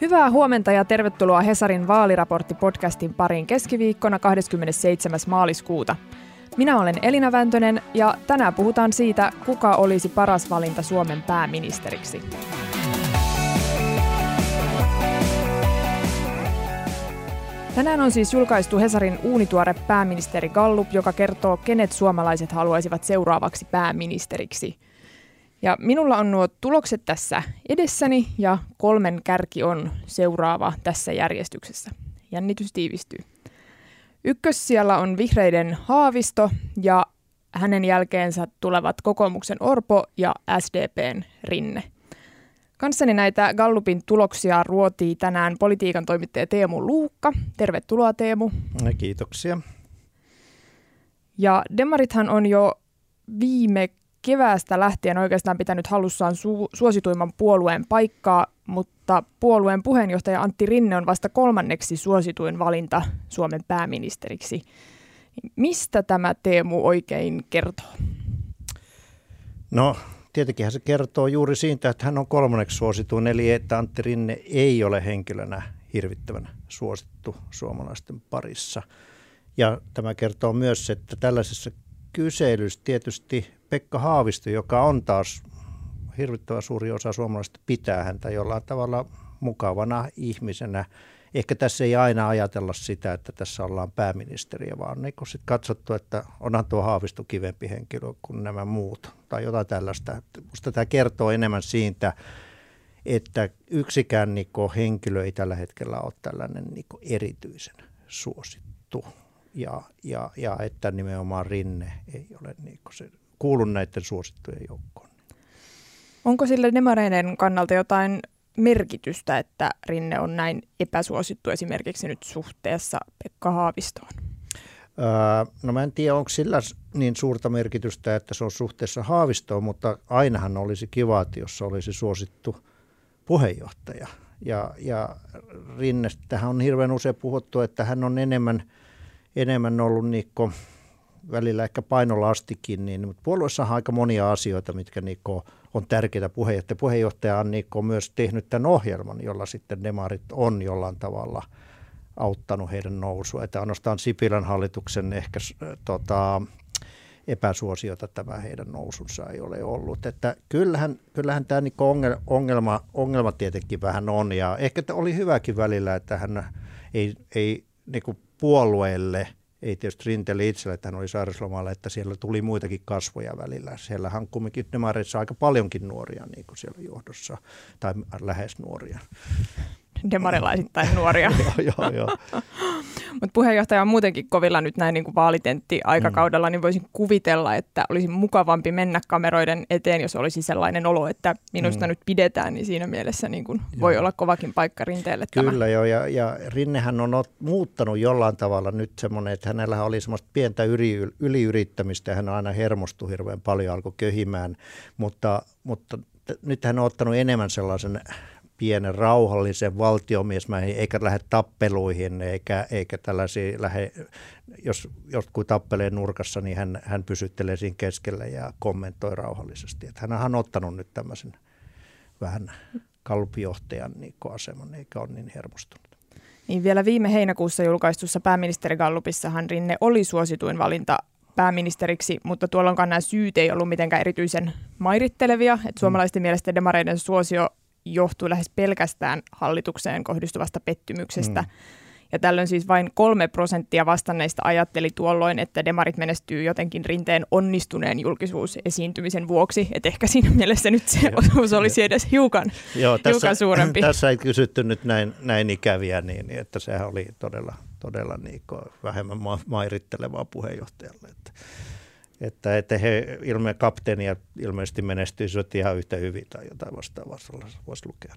Hyvää huomenta ja tervetuloa Hesarin vaaliraportti-podcastin pariin keskiviikkona 27. maaliskuuta. Minä olen Elina Väntönen ja tänään puhutaan siitä, kuka olisi paras valinta Suomen pääministeriksi. Tänään on siis julkaistu Hesarin uunituore pääministeri Gallup, joka kertoo, kenet suomalaiset haluaisivat seuraavaksi pääministeriksi – ja minulla on nuo tulokset tässä edessäni ja kolmen kärki on seuraava tässä järjestyksessä. Jännitys tiivistyy. Ykkös siellä on vihreiden Haavisto ja hänen jälkeensä tulevat kokoomuksen Orpo ja SDPn Rinne. Kanssani näitä Gallupin tuloksia ruotii tänään politiikan toimittaja Teemu Luukka. Tervetuloa Teemu. Kiitoksia. Ja Demarithan on jo viime keväästä lähtien oikeastaan pitänyt hallussaan su- suosituimman puolueen paikkaa, mutta puolueen puheenjohtaja Antti Rinne on vasta kolmanneksi suosituin valinta Suomen pääministeriksi. Mistä tämä Teemu oikein kertoo? No tietenkin se kertoo juuri siitä, että hän on kolmanneksi suosituin, eli että Antti Rinne ei ole henkilönä hirvittävän suosittu suomalaisten parissa. Ja tämä kertoo myös, että tällaisessa kyselyssä tietysti Pekka Haavisto, joka on taas hirvittävän suuri osa suomalaisista pitää häntä jollain tavalla mukavana ihmisenä. Ehkä tässä ei aina ajatella sitä, että tässä ollaan pääministeriä, vaan niin sit katsottu, että onhan tuo Haavisto kivempi henkilö kuin nämä muut tai jotain tällaista. Minusta tämä kertoo enemmän siitä, että yksikään niin henkilö ei tällä hetkellä ole tällainen niin erityisen suosittu. Ja, ja, ja että nimenomaan Rinne ei ole niin se kuulun näiden suosittujen joukkoon. Onko sille demareiden kannalta jotain merkitystä, että Rinne on näin epäsuosittu esimerkiksi nyt suhteessa Pekka Haavistoon? Öö, no mä en tiedä, onko sillä niin suurta merkitystä, että se on suhteessa Haavistoon, mutta ainahan olisi kiva, että jos se olisi suosittu puheenjohtaja. Ja, ja Rinnestähän on hirveän usein puhuttu, että hän on enemmän, enemmän ollut niin välillä ehkä painolastikin, niin mutta puolueessa on aika monia asioita, mitkä Niko on tärkeitä puheenjohtaja. Puheenjohtaja on Niko myös tehnyt tämän ohjelman, jolla sitten demarit on jollain tavalla auttanut heidän nousua. Että ainoastaan Sipilän hallituksen ehkä tota, epäsuosiota tämä heidän nousunsa ei ole ollut. Että kyllähän, kyllähän tämä Niko ongelma, ongelma tietenkin vähän on ja ehkä oli hyväkin välillä, että hän ei, ei niin puolueelle – ei tietysti Rinteli itselle, että hän oli sairauslomalla, että siellä tuli muitakin kasvoja välillä. Siellähän kumminkin demareissa aika paljonkin nuoria niin kuin siellä johdossa, tai lähes nuoria. Demarilaisittain nuoria. joo, joo, joo. Mutta puheenjohtaja on muutenkin kovilla nyt näin niin kuin vaalitentti-aikakaudella, mm. niin voisin kuvitella, että olisi mukavampi mennä kameroiden eteen, jos olisi sellainen olo, että minusta mm. nyt pidetään, niin siinä mielessä niin kuin voi olla kovakin paikka Rinteelle Kyllä tämä. joo, ja, ja Rinnehän on ot, muuttanut jollain tavalla nyt semmoinen, että hänellä oli semmoista pientä yli, yliyrittämistä, ja hän aina hermostui hirveän paljon, alkoi köhimään, mutta, mutta nyt hän on ottanut enemmän sellaisen pienen rauhallisen valtiomiesmäihin, eikä lähde tappeluihin, eikä, eikä tällaisia lähde, jos jotkut tappelee nurkassa, niin hän, hän pysyttelee siinä keskellä ja kommentoi rauhallisesti. Että hän on ottanut nyt tämmöisen vähän kalpijohtajan niin aseman, eikä ole niin hermostunut. Niin vielä viime heinäkuussa julkaistussa pääministeri Gallupissahan Rinne oli suosituin valinta pääministeriksi, mutta tuolloinkaan nämä syyt ei ollut mitenkään erityisen mairittelevia. Mm. suomalaisten mielestä demareiden suosio johtuu lähes pelkästään hallitukseen kohdistuvasta pettymyksestä. Mm. Ja tällöin siis vain kolme prosenttia vastanneista ajatteli tuolloin, että demarit menestyy jotenkin rinteen onnistuneen julkisuusesiintymisen vuoksi. Että ehkä siinä mielessä nyt se osuus olisi edes hiukan, Joo, tässä, hiukan suurempi. Tässä ei kysytty nyt näin, näin ikäviä, niin, niin että sehän oli todella, todella niin vähemmän ma- mairittelevaa puheenjohtajalle. Että että, että he ilme kapteenia ilmeisesti menestyisivät ihan yhtä hyvin tai jotain vastaavaa voisi lukea.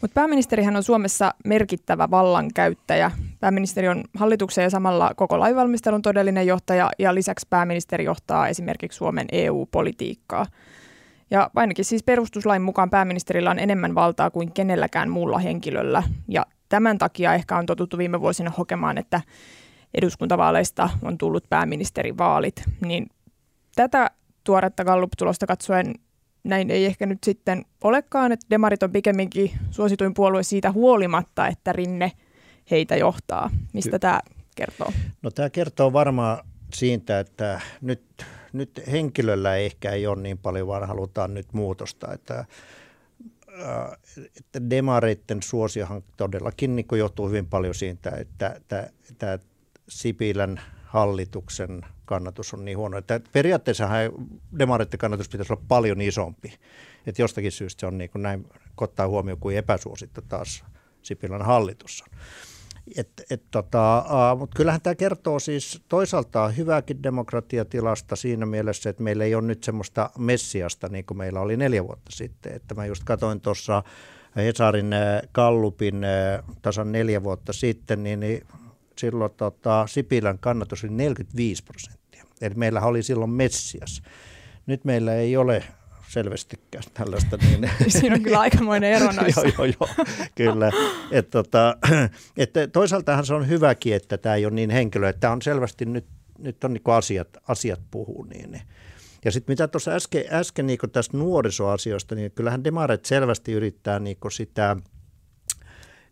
Mutta pääministerihän on Suomessa merkittävä vallankäyttäjä. Pääministeri on hallituksen ja samalla koko lainvalmistelun todellinen johtaja ja lisäksi pääministeri johtaa esimerkiksi Suomen EU-politiikkaa. Ja ainakin siis perustuslain mukaan pääministerillä on enemmän valtaa kuin kenelläkään muulla henkilöllä. Ja tämän takia ehkä on totuttu viime vuosina hokemaan, että eduskuntavaaleista on tullut pääministerivaalit, niin tätä tuoretta Gallup-tulosta katsoen näin ei ehkä nyt sitten olekaan, että demarit on pikemminkin suosituin puolue siitä huolimatta, että Rinne heitä johtaa. Mistä tämä kertoo? No tämä kertoo varmaan siitä, että nyt, nyt henkilöllä ehkä ei ole niin paljon, vaan halutaan nyt muutosta. Että, äh, että demareiden suosiohan todellakin niin johtuu hyvin paljon siitä, että tämä Sipilän hallituksen kannatus on niin huono. Että periaatteessa demareiden kannatus pitäisi olla paljon isompi. Että jostakin syystä se on niin kuin näin, ottaa huomioon kuin epäsuosittu taas Sipilän hallitus on. Et, et tota, Mutta kyllähän tämä kertoo siis toisaalta hyvääkin demokratiatilasta siinä mielessä, että meillä ei ole nyt semmoista messiasta niin kuin meillä oli neljä vuotta sitten. Että mä just katsoin tuossa Hesarin Kallupin tasan neljä vuotta sitten, niin, niin silloin tota, Sipilän kannatus oli 45 prosenttia. Eli meillä oli silloin messias. Nyt meillä ei ole selvästikään tällaista. Niin... Siinä on kyllä aikamoinen ero noissa. joo, joo, joo, kyllä. Et, tota, et toisaaltahan se on hyväkin, että tämä ei ole niin henkilö, tämä on selvästi nyt, nyt on niin asiat, asiat puhuu niin, niin. Ja sitten mitä tuossa äsken, äsken niin tästä nuorisoasioista, niin kyllähän demaret selvästi yrittää niin sitä,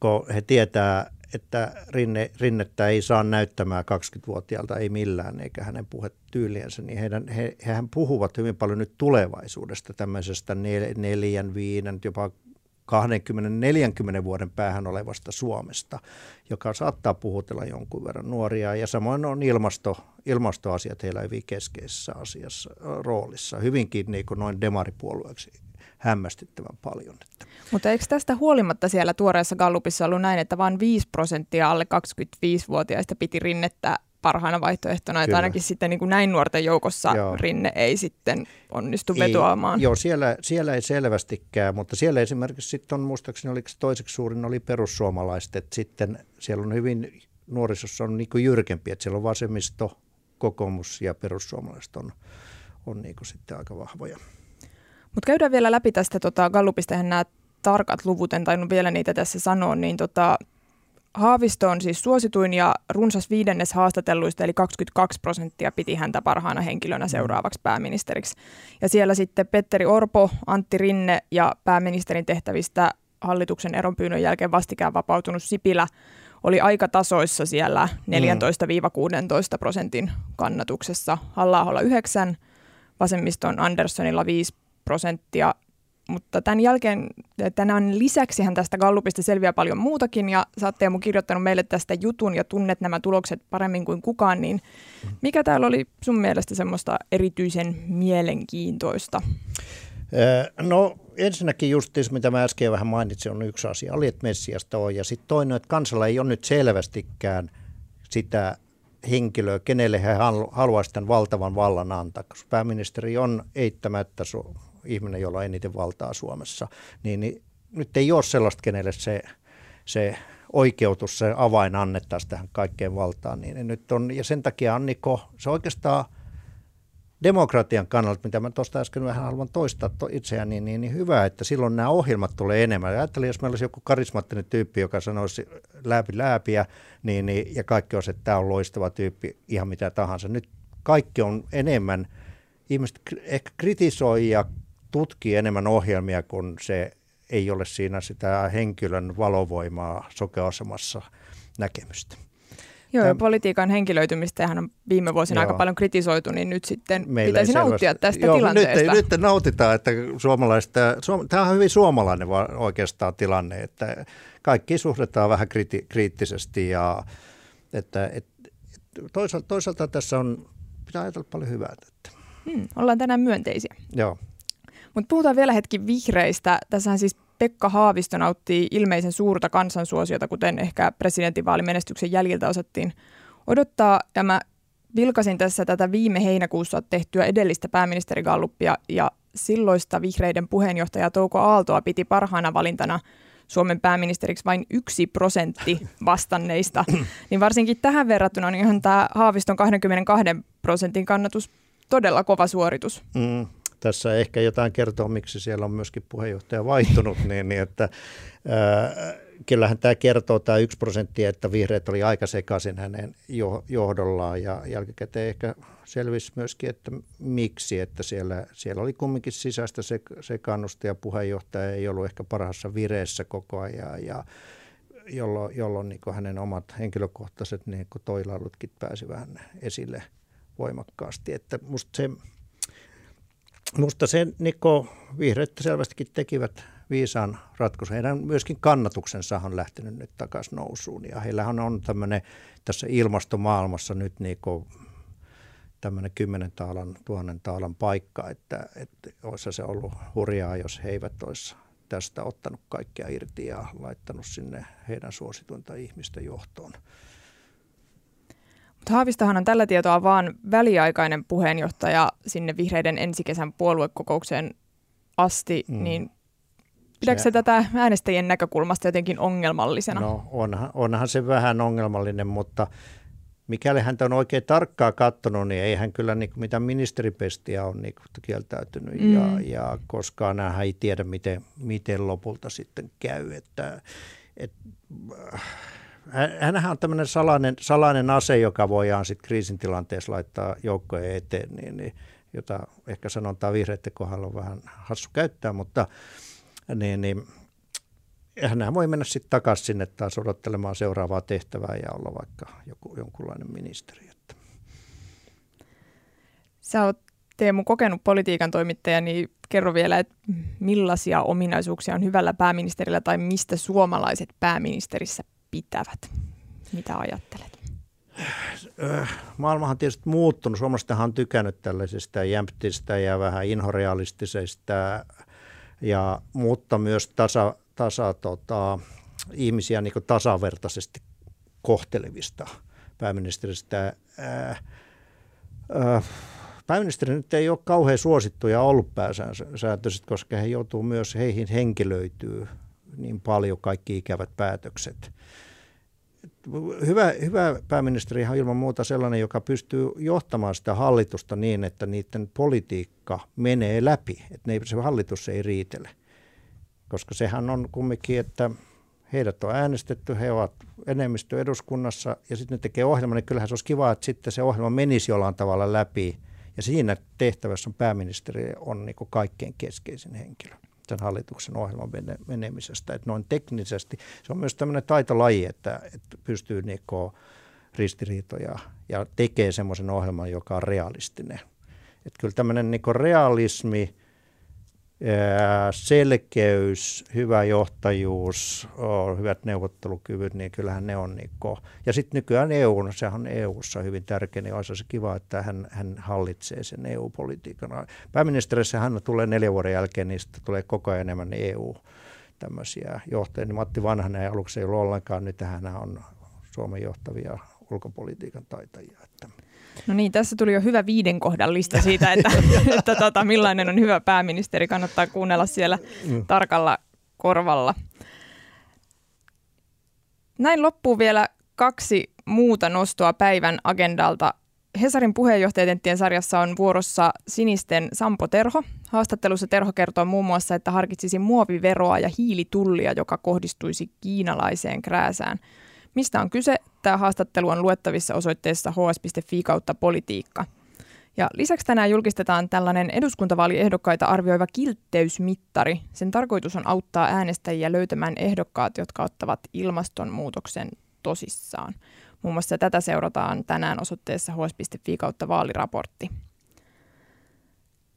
kun he tietää, että Rinne, Rinnettä ei saa näyttämään 20-vuotiaalta, ei millään, eikä hänen puhetyyliensä, niin heidän, he, hehän puhuvat hyvin paljon nyt tulevaisuudesta, tämmöisestä nel, neljän, viiden, jopa 20-40 vuoden päähän olevasta Suomesta, joka saattaa puhutella jonkun verran nuoria. Ja samoin on ilmasto, ilmastoasiat heillä hyvin keskeisessä asiassa, roolissa, hyvinkin niin kuin noin demaripuolueeksi hämmästyttävän paljon. Mutta eikö tästä huolimatta siellä tuoreessa Gallupissa ollut näin, että vain 5 prosenttia alle 25-vuotiaista piti rinnettä parhaana vaihtoehtona, että ainakin sitten niin kuin näin nuorten joukossa joo. rinne ei sitten onnistu ei, vetoamaan. Joo, siellä, siellä ei selvästikään, mutta siellä esimerkiksi sitten on, muistaakseni oliko se toiseksi suurin oli perussuomalaiset, että sitten siellä on hyvin, nuorisossa on niin kuin jyrkempi, että siellä on vasemmisto, kokoomus ja perussuomalaiset on, on niin kuin sitten aika vahvoja. Mutta käydään vielä läpi tästä tota, Gallupista nämä tarkat luvut, en tainnut vielä niitä tässä sanoa, niin tota, Haavisto on siis suosituin ja runsas viidennes haastatelluista, eli 22 prosenttia piti häntä parhaana henkilönä mm. seuraavaksi pääministeriksi. Ja siellä sitten Petteri Orpo, Antti Rinne ja pääministerin tehtävistä hallituksen eronpyynnön jälkeen vastikään vapautunut Sipilä oli aika tasoissa siellä 14-16 prosentin kannatuksessa. halla 9, vasemmiston Anderssonilla 5 prosenttia, mutta tämän jälkeen, tänään lisäksihän tästä Gallupista selviää paljon muutakin ja sä oot Teemu kirjoittanut meille tästä jutun ja tunnet nämä tulokset paremmin kuin kukaan, niin mikä täällä oli sun mielestä semmoista erityisen mielenkiintoista? No ensinnäkin just mitä mä äsken vähän mainitsin, on yksi asia, oli, että Messiasta on. Ja sitten toinen, että kansalla ei ole nyt selvästikään sitä henkilöä, kenelle he haluaisivat tämän valtavan vallan antaa, koska pääministeri on eittämättä ihminen, jolla on eniten valtaa Suomessa, niin, niin nyt ei ole sellaista, kenelle se, se oikeutus, se avain annettaisiin tähän kaikkeen valtaan. Niin nyt on, ja sen takia Anniko, se oikeastaan demokratian kannalta, mitä mä tuosta äsken vähän haluan toistaa to, itseäni, niin, niin, niin hyvä, että silloin nämä ohjelmat tulee enemmän. Ajattelin, jos meillä olisi joku karismaattinen tyyppi, joka sanoisi läpi läpiä, niin, niin, ja kaikki olisi, että tämä on loistava tyyppi, ihan mitä tahansa. Nyt kaikki on enemmän, ihmiset ehkä kritisoi ja tutkii enemmän ohjelmia, kun se ei ole siinä sitä henkilön valovoimaa sokeasemassa näkemystä. Joo, ja politiikan henkilöitymistä hän on viime vuosina Joo. aika paljon kritisoitu, niin nyt sitten Meillä pitäisi nauttia tästä Joo, tilanteesta. Nyt, nyt nautitaan, että suomalaista, tämä on hyvin suomalainen oikeastaan tilanne, että kaikki suhdetaan vähän kriti, kriittisesti ja että, et, toisaalta, toisaalta tässä on, pitää ajatella paljon hyvää. Että. Hmm, ollaan tänään myönteisiä. Joo. Mutta puhutaan vielä hetki vihreistä. Tässähän siis Pekka Haavisto nautti ilmeisen suurta kansansuosiota, kuten ehkä presidentinvaalimenestyksen jäljiltä osattiin odottaa. Ja mä vilkasin tässä tätä viime heinäkuussa tehtyä edellistä pääministerigalluppia ja silloista vihreiden puheenjohtaja Touko Aaltoa piti parhaana valintana Suomen pääministeriksi vain yksi prosentti vastanneista. niin varsinkin tähän verrattuna on ihan tämä Haaviston 22 prosentin kannatus todella kova suoritus. Mm, tässä ehkä jotain kertoo, miksi siellä on myöskin puheenjohtaja vaihtunut, niin, niin että ää, kyllähän tämä kertoo tämä yksi prosentti, että vihreät oli aika sekaisin hänen johdollaan ja jälkikäteen ehkä selvisi myöskin, että miksi, että siellä, siellä oli kumminkin sisäistä sekannusta ja puheenjohtaja ei ollut ehkä parhaassa vireessä koko ajan ja jolloin, jolloin niin hänen omat henkilökohtaiset niin toilailutkin pääsi vähän esille voimakkaasti. Että musta se, musta se niin vihreät selvästikin tekivät viisaan ratkaisun. Heidän myöskin kannatuksensa on lähtenyt nyt takaisin nousuun ja heillähän on tämmöinen tässä ilmastomaailmassa nyt niin tämmöinen kymmenen taalan, tuhannen taalan paikka, että, että olisi se ollut hurjaa, jos he eivät olisi tästä ottanut kaikkea irti ja laittanut sinne heidän suosituinta ihmistä johtoon. Mutta Haavistahan on tällä tietoa vain väliaikainen puheenjohtaja sinne vihreiden ensikesän puoluekokoukseen asti, mm. niin Pidätkö se tätä äänestäjien näkökulmasta jotenkin ongelmallisena? No onhan, onhan se vähän ongelmallinen, mutta mikäli hän on oikein tarkkaa katsonut, niin ei hän kyllä niin kuin mitään ministeripestiä on niin kuin kieltäytynyt. Mm. Ja, ja koskaan hän ei tiedä, miten, miten lopulta sitten käy. Että, et, hänhän on tämmöinen salainen, salainen ase, joka voidaan sitten kriisintilanteessa laittaa joukkojen eteen, niin, niin, jota ehkä sanontaa vihreiden kohdalla on vähän hassu käyttää, mutta – niin, niin hän voi mennä sitten takaisin sinne taas odottelemaan seuraavaa tehtävää ja olla vaikka joku, jonkunlainen ministeri. Että. Sä oot Teemu kokenut politiikan toimittaja, niin kerro vielä, että millaisia ominaisuuksia on hyvällä pääministerillä tai mistä suomalaiset pääministerissä pitävät? Mitä ajattelet? Maailmahan on tietysti muuttunut. Suomalaisethan on tykännyt tällaisista jämptistä ja vähän inhorealistisista ja, mutta myös tasa, tasa tota, ihmisiä niin tasavertaisesti kohtelevista pääministeristä. Ää, ää, pääministeri nyt ei ole kauhean suosittuja ollut pääsääntöisesti, koska he joutuu myös, heihin henkilöityy niin paljon kaikki ikävät päätökset hyvä, hyvä pääministeri on ilman muuta sellainen, joka pystyy johtamaan sitä hallitusta niin, että niiden politiikka menee läpi, että ne, se hallitus ei riitele. Koska sehän on kumminkin, että heidät on äänestetty, he ovat enemmistö eduskunnassa ja sitten ne tekee ohjelman, niin kyllähän se olisi kiva, että sitten se ohjelma menisi jollain tavalla läpi. Ja siinä tehtävässä on pääministeri on niin kaikkein keskeisin henkilö sen hallituksen ohjelman menemisestä. Että noin teknisesti se on myös tämmöinen taitolaji, että, että pystyy niinku ristiriitoja ja tekee semmoisen ohjelman, joka on realistinen. Että kyllä tämmöinen niinku realismi, selkeys, hyvä johtajuus, hyvät neuvottelukyvyt, niin kyllähän ne on niin ko. Ja sitten nykyään EU, sehän on EUssa hyvin tärkeä, niin olisi se kiva, että hän, hän hallitsee sen EU-politiikan. Pääministerissä hän tulee neljän vuoden jälkeen, sitten tulee koko ajan enemmän EU tämmöisiä johtajia. Niin Matti Vanhanen ei aluksi ei ollut ollenkaan, nyt hän on Suomen johtavia ulkopolitiikan taitajia. Että No niin, tässä tuli jo hyvä viiden kohdan lista siitä, että, että tota, millainen on hyvä pääministeri. Kannattaa kuunnella siellä mm. tarkalla korvalla. Näin loppuu vielä kaksi muuta nostoa päivän agendalta. Hesarin puheenjohtajatenttien sarjassa on vuorossa sinisten Sampo Terho. Haastattelussa Terho kertoo muun muassa, että harkitsisi muoviveroa ja hiilitullia, joka kohdistuisi kiinalaiseen krääsään – Mistä on kyse? Tämä haastattelu on luettavissa osoitteessa hs.fi kautta politiikka. Ja lisäksi tänään julkistetaan tällainen eduskuntavaaliehdokkaita arvioiva kiltteysmittari. Sen tarkoitus on auttaa äänestäjiä löytämään ehdokkaat, jotka ottavat ilmastonmuutoksen tosissaan. Muun muassa tätä seurataan tänään osoitteessa hs.fi kautta vaaliraportti.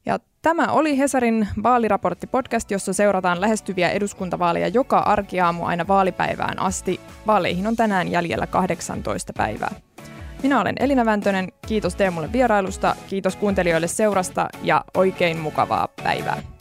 Ja tämä oli Hesarin vaaliraportti-podcast, jossa seurataan lähestyviä eduskuntavaaleja joka arkiaamu aina vaalipäivään asti. Vaaleihin on tänään jäljellä 18 päivää. Minä olen Elina Väntönen, kiitos Teemulle vierailusta, kiitos kuuntelijoille seurasta ja oikein mukavaa päivää.